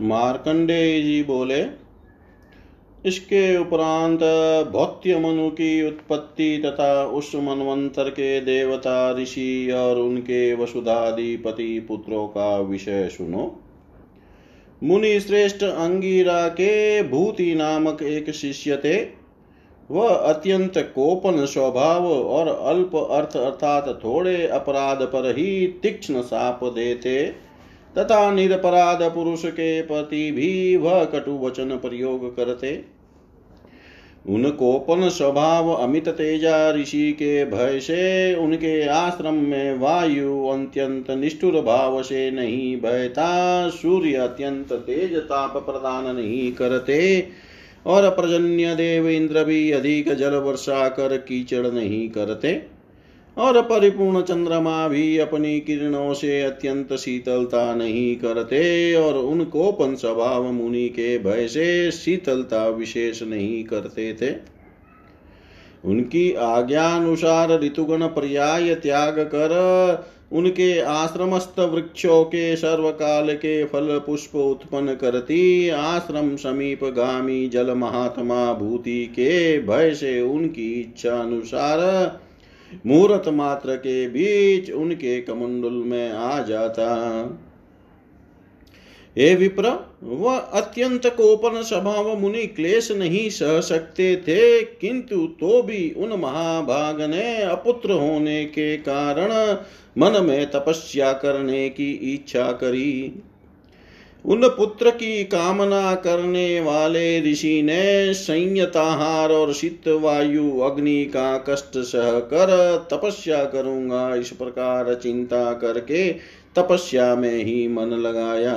मार्कंडेय जी बोले, इसके उपरांत भौत्य मनु की उत्पत्ति तथा उस मनवंतर के देवता ऋषि और उनके वसुधाधिपति पुत्रों का विषय सुनो। मुनि श्रेष्ठ अंगिरा के भूति नामक एक शिष्य थे। वह अत्यंत कोपन स्वभाव और अल्प अर्थ अर्थात थोड़े अपराध पर ही तीक्ष्ण साप देते तथा निरपराध पुरुष के प्रति भी वह कटु वचन प्रयोग करते। उन कोपन स्वभाव अमित तेजा ऋषि के भय से उनके आश्रम में वायु अत्यंत निष्ठुर भाव से नहीं बहता, सूर्य अत्यंत तेज ताप प्रदान नहीं करते और प्रजन्य देव इंद्र भी अधिक जल वर्षा कर कीचड़ नहीं करते। और परिपूर्ण चंद्रमा भी अपनी किरणों से अत्यंत शीतलता नहीं करते और उन कोपन स्वभाव मुनि के भय से शीतलता विशेष नहीं करते थे। उनकी आज्ञानुसार ऋतुगण पर्याय त्याग कर उनके आश्रमस्थ वृक्षों के सर्वकाल के फल पुष्प उत्पन्न करती, आश्रम समीप गामी जल महात्मा भूति के भय से उनकी इच्छा अनुसार मुहूर्त मात्र के बीच उनके कमंडल में आ जाता। हे विप्र, वह अत्यंत कोपन स्वभाव मुनि क्लेश नहीं सह सकते थे, किंतु तो भी उन महाभाग ने अपुत्र होने के कारण मन में तपस्या करने की इच्छा करी। उन पुत्र की कामना करने वाले ऋषि ने संयताहार और शीत वायु अग्नि का कष्ट सह कर तपस्या करूँगा। इस प्रकार चिंता करके तपस्या में ही मन लगाया।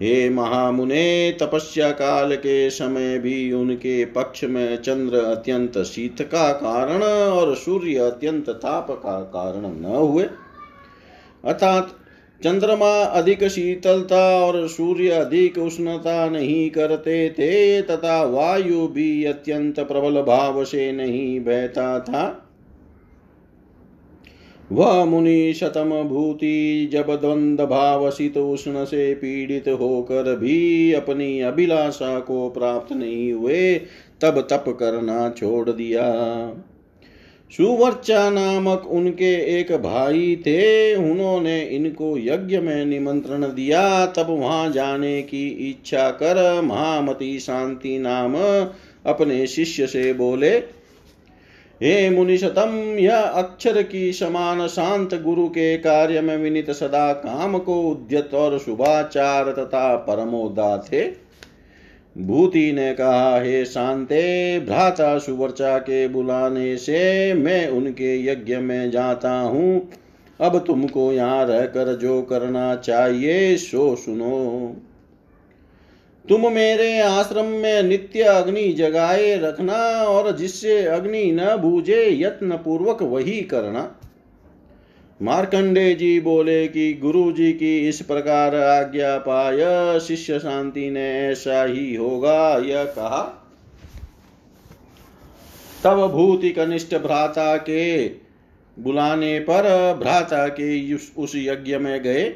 हे महामुने, तपस्या काल के समय भी उनके पक्ष में चंद्र अत्यंत शीत का कारण और सूर्य अत्यंत ताप का कारण न हुए। अर्थात चंद्रमा अधिक शीतलता और सूर्य अधिक उष्णता नहीं करते थे, तथा वायु भी अत्यंत प्रबल भाव से नहीं बहता था। वह मुनि शतम भूति जब द्वंद शीत उष्ण से पीड़ित होकर भी अपनी अभिलाषा को प्राप्त नहीं हुए, तब तप करना छोड़ दिया। सुवर्चा नामक उनके एक भाई थे, उन्होंने इनको यज्ञ में निमंत्रण दिया। तब वहाँ जाने की इच्छा कर महामती शांति नाम अपने शिष्य से बोले, हे मुनिशतम, यह अक्षर की समान शांत गुरु के कार्य में विनित सदा काम को उद्यत और शुभाचार तथा परमोदा थे भूति ने कहा, हे शांते, भ्राता सुवर्चा के बुलाने से मैं उनके यज्ञ में जाता हूँ। अब तुमको यहाँ रहकर जो करना चाहिए, सो सुनो। तुम मेरे आश्रम में नित्य अग्नि जगाए रखना और जिससे अग्नि न बूझे यत्न पूर्वक वही करना। मार्कंडे जी बोले कि गुरु जी की इस प्रकार आज्ञा पाय, शिष्य शांति ने ऐसा ही होगा, यह कहा। तब भूति कनिष्ठ भ्राता के बुलाने पर भ्राता के उस यज्ञ में गए।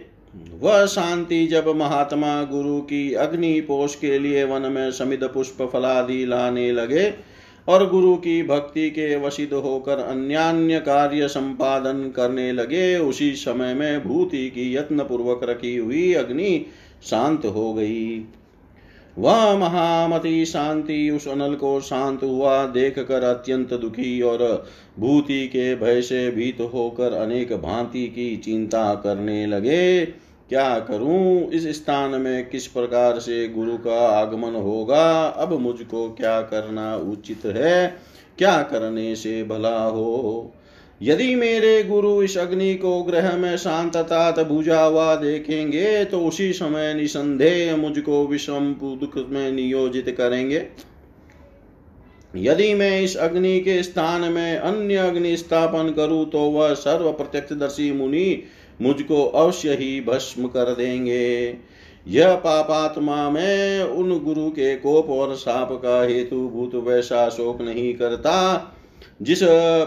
वह शांति जब महात्मा गुरु की अग्नि पोष के लिए वन में समित पुष्प फलादि लाने लगे और गुरु की भक्ति के वशित होकर अन्यान्य कार्य संपादन करने लगे। उसी समय में भूति की यत्न पूर्वक रखी हुई अग्नि शांत हो गई। वह महामति शांति, उस अनल को शांत हुआ देख कर अत्यंत दुखी और भूति के भय से भीत होकर अनेक भांति की चिंता करने लगे। क्या करूँ? इस स्थान में किस प्रकार से गुरु का आगमन होगा? अब मुझको क्या करना उचित है? क्या करने से भला हो? यदि मेरे गुरु इस अग्नि को ग्रह में शांतता बुझा हुआ देखेंगे तो उसी समय निसंदेह मुझको विषम दुख में नियोजित करेंगे। यदि मैं इस अग्नि के स्थान में अन्य अग्नि स्थापन करूँ तो वह सर्व प्रत्यक्षदर्शी मुनि मुझको अवश्य ही भस्म कर देंगे। यह पापात्मा में उन गुरु के कोप और साप का हेतु भूत वैसा शोक नहीं करता, जिस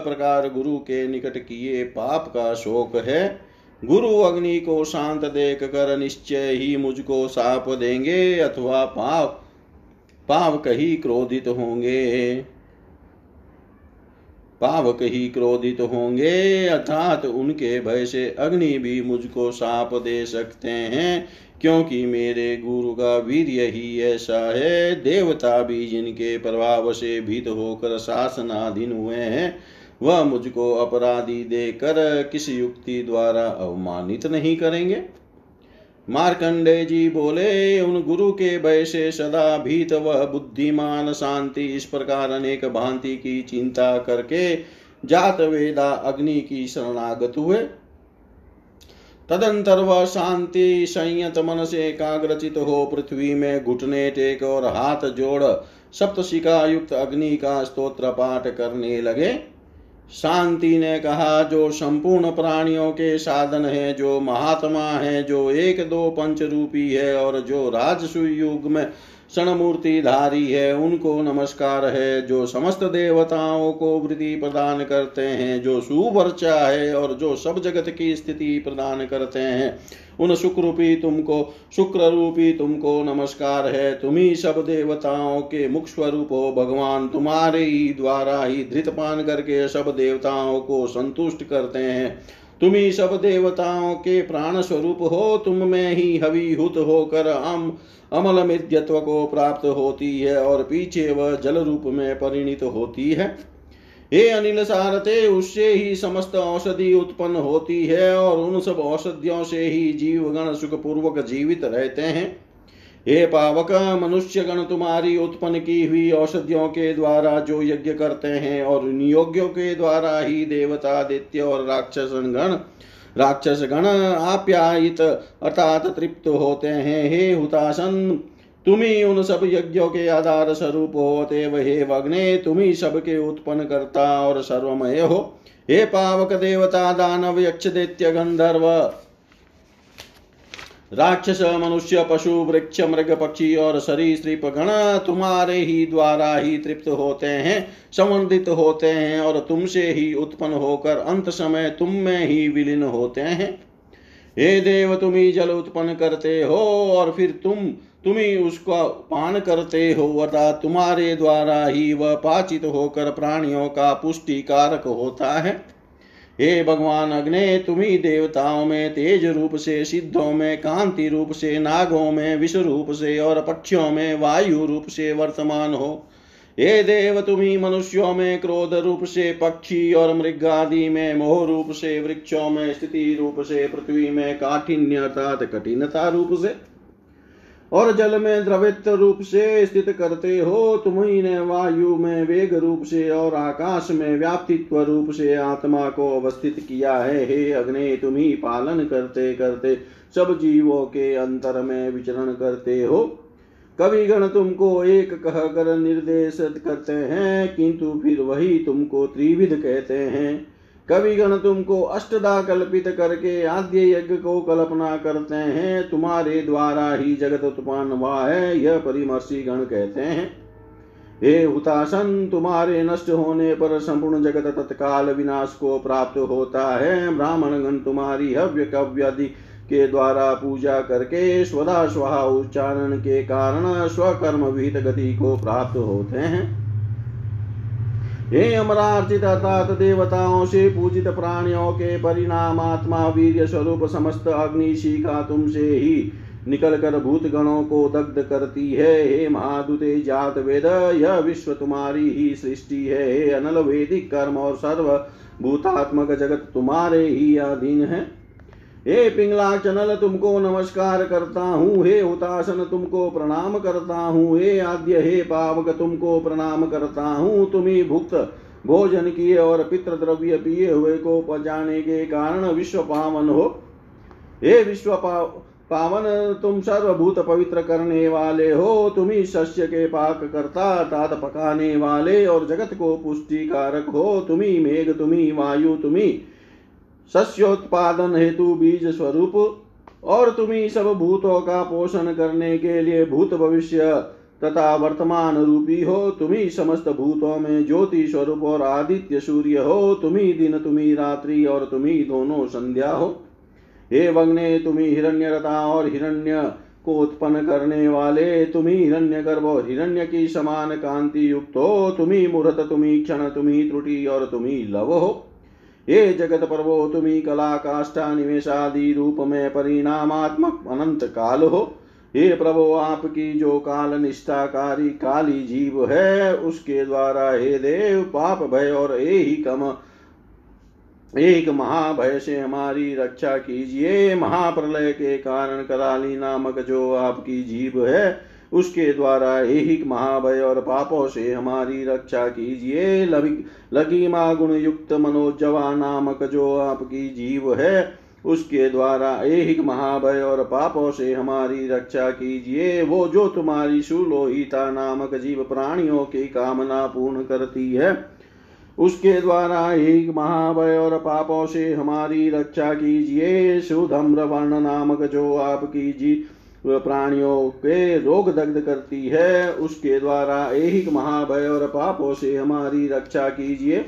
प्रकार गुरु के निकट किए पाप का शोक है। गुरु अग्नि को शांत देख कर निश्चय ही मुझको साप देंगे अथवा पाप पाप कही क्रोधित होंगे। पावक ही क्रोधित होंगे, अर्थात उनके भय से अग्नि भी मुझको साप दे सकते हैं, क्योंकि मेरे गुरु का वीर ही ऐसा है, देवता भी जिनके प्रभाव से भीत होकर शासनाधीन हुए हैं, वह मुझको अपराधी देकर किस युक्ति द्वारा अवमानित नहीं करेंगे। मार्कंडे जी बोले, उन गुरु के भय से सदा भीत वह बुद्धिमान शांति, इस प्रकार अनेक भांति की चिंता करके जात वेदा अग्नि की शरणागत हुए। तदंतर वह शांति संयत मन से एकाग्रचित हो पृथ्वी में घुटने टेक और हाथ जोड़ सप्तशिका युक्त अग्नि का स्तोत्र पाठ करने लगे। शांति ने कहा, जो संपूर्ण प्राणियों के साधन है, जो महात्मा है, जो एक दो पंच रूपी है और जो राजसु युग में क्षणमूर्ति धारी है, उनको नमस्कार है, जो समस्त देवताओं को वृद्धि प्रदान करते हैं, जो सुवर्चा है और जो सब जगत की स्थिति प्रदान करते हैं। उन शुक्रूपी तुमको शुक्र रूपी तुमको नमस्कार है तुम्ही सब देवताओं के मुख स्वरूप हो, भगवान तुम्हारे ही द्वारा ही धृतपान करके सब देवताओं को संतुष्ट करते हैं। तुम्ही सब देवताओं के प्राण स्वरूप हो, तुम में ही हवीहुत होकर अम अमल मिद्यत्व को प्राप्त होती है और पीछे वह जल रूप में परिणित होती है। हे अनिल सारते उससे ही समस्त औषधि उत्पन्न होती है और उन सब औषधियों से ही जीवगण सुख पूर्वक जीवित रहते हैं। हे पावक मनुष्य गण तुम्हारी उत्पन्न की हुई औषधियों के द्वारा जो यज्ञ करते हैं और नियोग्यों के द्वारा ही देवता दित्य और राक्षस गण राक्षस गण आप्यायित, अर्थात तृप्त होते हैं, हे हुतासन। तुम्ही उन सब यज्ञों के आधार स्वरूप होते हे वग्ने, तुम्ही सबके उत्पन्न करता और सर्वमय हो। हे पावक देवता, दानव, यक्ष, दैत्य, गंधर्व राक्षस, मनुष्य, पशु, वृक्ष, मृग, पक्षी और सरीसृप गण तुम्हारे ही द्वारा ही तृप्त होते हैं, संवर्धित होते हैं और तुमसे ही उत्पन्न होकर अंत समय तुम में ही विलीन होते हैं। हे देव, तुम ही जल उत्पन्न करते हो और फिर तुम तुम ही उसका पान करते हो अर्थात तुम्हारे द्वारा ही वह पाचित होकर प्राणियों का पुष्टि कारक होता है। हे भगवान, अग्ने तुम्ही देवताओं में तेज रूप से, सिद्धों में, कांति रूप से, नागों में विश्व रूप से और पक्षियों में, वायु रूप से वर्तमान हो। हे देव तुम्ही मनुष्यों में, क्रोध रूप से, पक्षी और मृग आदि में, मोह रूप से, वृक्षों में, स्थिति रूप से, पृथ्वी में, काठिन्य अर्थात कठिनता रूप से और जल में द्रवित रूप से स्थित करते हो, तुम ही ने वायु में वेग रूप से और आकाश में व्याप्तित्व रूप से आत्मा को अवस्थित किया है। हे अग्नि, तुम ही पालन करते करते सब जीवों के अंतर में विचरण करते हो। कवि गण तुमको एक कह कर निर्देश करते हैं, किंतु फिर वही तुमको त्रिविध कहते हैं। कवि गण तुमको अष्टदा कल्पित करके आद्य यज्ञ को कल्पना करते हैं। तुम्हारे द्वारा ही जगत उत्पन्न हुआ है, यह परिमर्शी गण कहते हैं। हे हुतासन तुम्हारे नष्ट होने पर संपूर्ण जगत तत्काल विनाश को प्राप्त होता है। ब्राह्मण गण तुम्हारी हव्य कव्यादि के द्वारा पूजा करके स्वदा स्वाहा उच्चारण के कारण स्वकर्म विहित गति को प्राप्त होते हैं। हे अमरार्चित अर्थात देवताओं से पूजित प्राणियों के परिणाम आत्मा वीर स्वरूप समस्त अग्नि शिखा तुमसे ही निकल कर भूत गणों को दग्ध करती है। हे महादुते जात वेद यह विश्व तुम्हारी ही सृष्टि है। हे अनल वेदिक कर्म और सर्व भूतात्मक जगत तुम्हारे ही अधीन है। हे पिंगला चनल, तुमको नमस्कार करता हूँ, हे उतासन, तुमको प्रणाम करता हूँ, हे आद्य, हे पावक, तुमको प्रणाम करता हूँ, तुम्ही भुक्त भोजन किए और पितृ द्रव्य पिए हुए को पजाने के कारण विश्व पावन हो। हे विश्व पावन, तुम सर्वभूत पवित्र करने वाले हो तुम ही शस्य के पाक करता तात पकाने वाले और जगत को पुष्टि कारक हो, तुम्ही मेघ, तुम्ही वायु, तुम्ही सस्योत्पादन हेतु बीज स्वरूप, और तुम्ही सब भूतों का पोषण करने के लिए भूत भविष्य तथा वर्तमान रूपी हो। तुम्ही समस्त भूतों में ज्योति स्वरूप और आदित्य सूर्य हो। तुम्ही दिन, तुम्ही रात्रि और तुम्ही दोनों संध्या हो। हे वग्ने, तुम्ही हिरण्य रता और हिरण्य को उत्पन्न करने वाले, तुम्ही हिरण्य गर्भ और हिरण्य की समान कांति युक्त हो। तुम्ही मूर्त, तुम्ही क्षण, तुम्ही त्रुटि और तुम्ही लव हो। हे जगत प्रभो, तुम्ही कला, काष्ठा निवेश आदि रूप में परिणामात्मक अनंत काल हो। हे प्रभो, आपकी जो काल निष्ठाकारी काली जीव है, उसके द्वारा हे देव पाप भय और ही कम। एक महाभय से हमारी रक्षा कीजिए, महाप्रलय के कारण कराली नामक जो आपकी जीव है उसके द्वारा एक महाभय और पापों से हमारी रक्षा कीजिए। लकीमा गुण युक्त मनोजवा नामक जो आपकी जीव है, उसके द्वारा एक महाभय और पापों से हमारी रक्षा कीजिए। वो जो तुम्हारी सुलोहिता नामक जीव प्राणियों की कामना पूर्ण करती है, उसके द्वारा एक महाभय और पापों से हमारी रक्षा कीजिए। सुधम्र वर्ण नामक जो आपकी जी प्राणियों के रोग दग्ध करती है, उसके द्वारा एक महाभय और पापों से हमारी रक्षा कीजिए।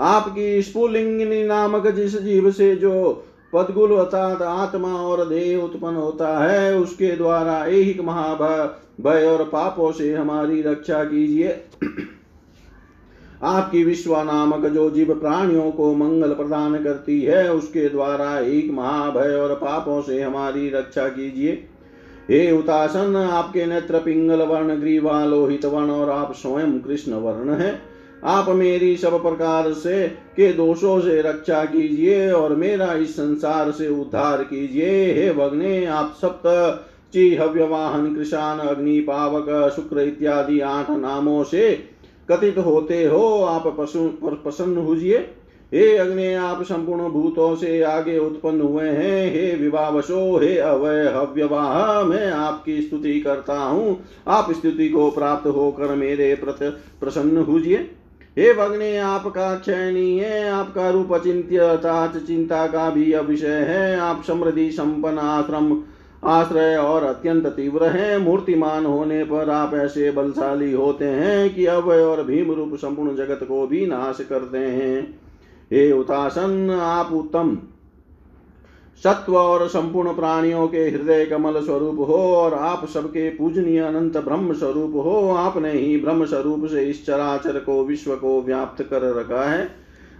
आपकी स्पुलिंगिनी नामक जिस जीव से जो पदगुल अर्थात आत्मा और देह उत्पन्न होता है, उसके द्वारा एक महाभय और पापों से हमारी रक्षा कीजिए। आपकी विश्व नामक जो जीव प्राणियों को मंगल प्रदान करती है, उसके द्वारा एक महाभय और पापों से हमारी रक्षा कीजिए। हे उतासन, आपके नेत्र पिंगल वर्ण, ग्रीवा, लोहित वर्ण और आप स्वयं कृष्ण वर्ण है। आप मेरी सब प्रकार से के दोषों से रक्षा कीजिए और मेरा इस संसार से उद्धार कीजिए। हे भगने आप सप्त चिहव्यवाहन कृषान अग्नि, पावक, शुक्र इत्यादि आठ नामों से कथित होते हो। आप प्रसन्न हुजिए। हे अग्नि, आप संपूर्ण भूतों से आगे उत्पन्न हुए हैं। हे विवावशो, हे अवय हव्यवाह मैं आपकी स्तुति करता हूँ। आप स्तुति को प्राप्त होकर मेरे प्रति प्रसन्न हुजिए। हे भगने आपका क्षयणी है, आपका रूप चिंत्य, अर्थात चिंता का भी अविषय है। आप समृद्धि, संपन्न आश्रम, आश्रय और अत्यंत तीव्र है। मूर्तिमान होने पर आप ऐसे बलशाली होते हैं कि अवय और भीम रूप संपूर्ण जगत को भी नाश करते हैं। हे उतासन आप उत्तम सत्व और संपूर्ण प्राणियों के हृदय कमल स्वरूप हो और आप सबके पूजनीय अनंत ब्रह्म स्वरूप हो, आपने ही ब्रह्म स्वरूप से इस चराचर को, विश्व को व्याप्त कर रखा है।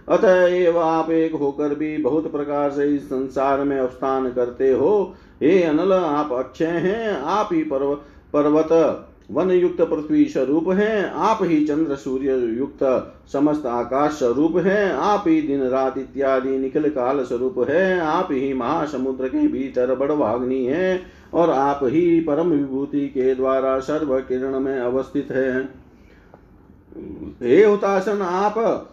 अतएव आप एक होकर भी बहुत प्रकार से इस संसार में अवस्थान करते हो। हे अनल, आप अक्षय हैं, आप ही पर्व पर्वत वन युक्त पृथ्वी स्वरूप है, आप ही चंद्र, सूर्य युक्त समस्त आकाश स्वरूप है, आप ही दिन, रात इत्यादि निखिल काल स्वरूप है, आप ही महासमुद्र के भीतर बड़वाग्नि है, और आप ही परम विभूति के द्वारा सर्व किरण में अवस्थित है। हे हुतासन, आप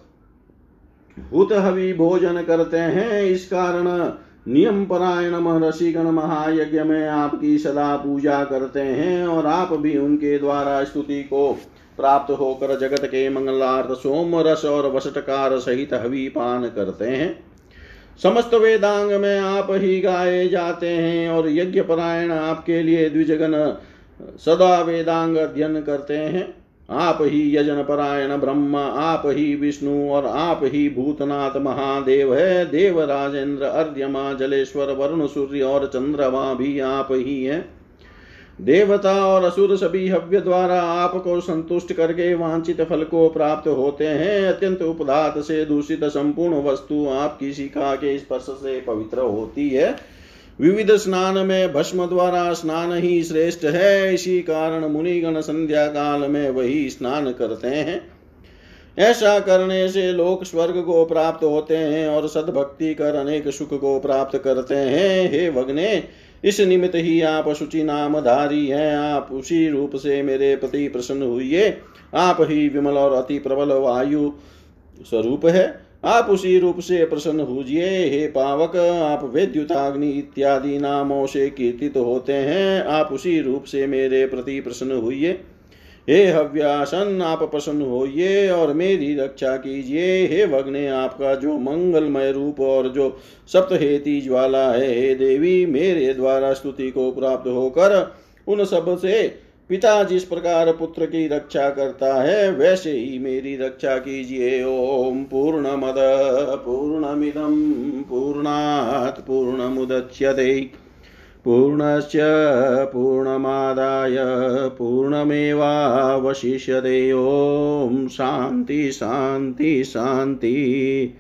हुत हवि भोजन करते हैं, इस कारण नियम परायण महर्षिगण महायज्ञ में आपकी सदा पूजा करते हैं और आप भी उनके द्वारा स्तुति को प्राप्त होकर जगत के मंगलार्थ सोम रस और वसटकार सहित हवि पान करते हैं। समस्त वेदांग में आप ही गाए जाते हैं और यज्ञ परायण आपके लिए द्विजगन सदा वेदांग अध्ययन करते हैं। आप ही यजन परायण ब्रह्म, आप ही विष्णु और आप ही भूतनाथ महादेव है। देव राजेंद्र अर्ध्यमा जलेश्वर, वरुण, सूर्य और चंद्रमा भी आप ही है। देवता और असुर सभी हव्य द्वारा आपको संतुष्ट करके वांछित फल को प्राप्त होते हैं। अत्यंत उपदात से दूषित संपूर्ण वस्तु आपकी शिखा के स्पर्श से पवित्र होती है। विविध स्नान में भस्म द्वारा स्नान ही श्रेष्ठ है। इसी कारण मुनिगण संध्या काल में वही स्नान करते हैं। ऐसा करने से लोक स्वर्ग को प्राप्त होते हैं और सदभक्ति कर अनेक सुख को प्राप्त करते हैं। हे वग्ने, इस निमित्त ही आप शुचि नाम धारी हैं। आप उसी रूप से मेरे प्रति प्रसन्न हुए आप ही विमल और अति प्रबल वायु स्वरूप है। आप उसी रूप से प्रसन्न हुजिए, हे पावक, आप वेद्युताग्नि इत्यादि नामों से कीर्तित तो होते हैं, आप उसी रूप से मेरे प्रति प्रसन्न हुए हे हव्यासन, आप प्रसन्न होइए और मेरी रक्षा कीजिए। हे भगने आपका जो मंगलमय रूप और जो सप्तहेती ज्वाला है, हे देवी, मेरे द्वारा स्तुति को प्राप्त होकर उन सबसे पिता जिस प्रकार पुत्र की रक्षा करता है, वैसे ही मेरी रक्षा कीजिए, ओम पूर्ण मद पूर्णमिदम पूर्णात् पूर्णमुदच्यते पूर्णस्य पूर्णमादाय, पूर्णमेवावशिष्यते। ॐ शान्ति शान्ति शान्ति।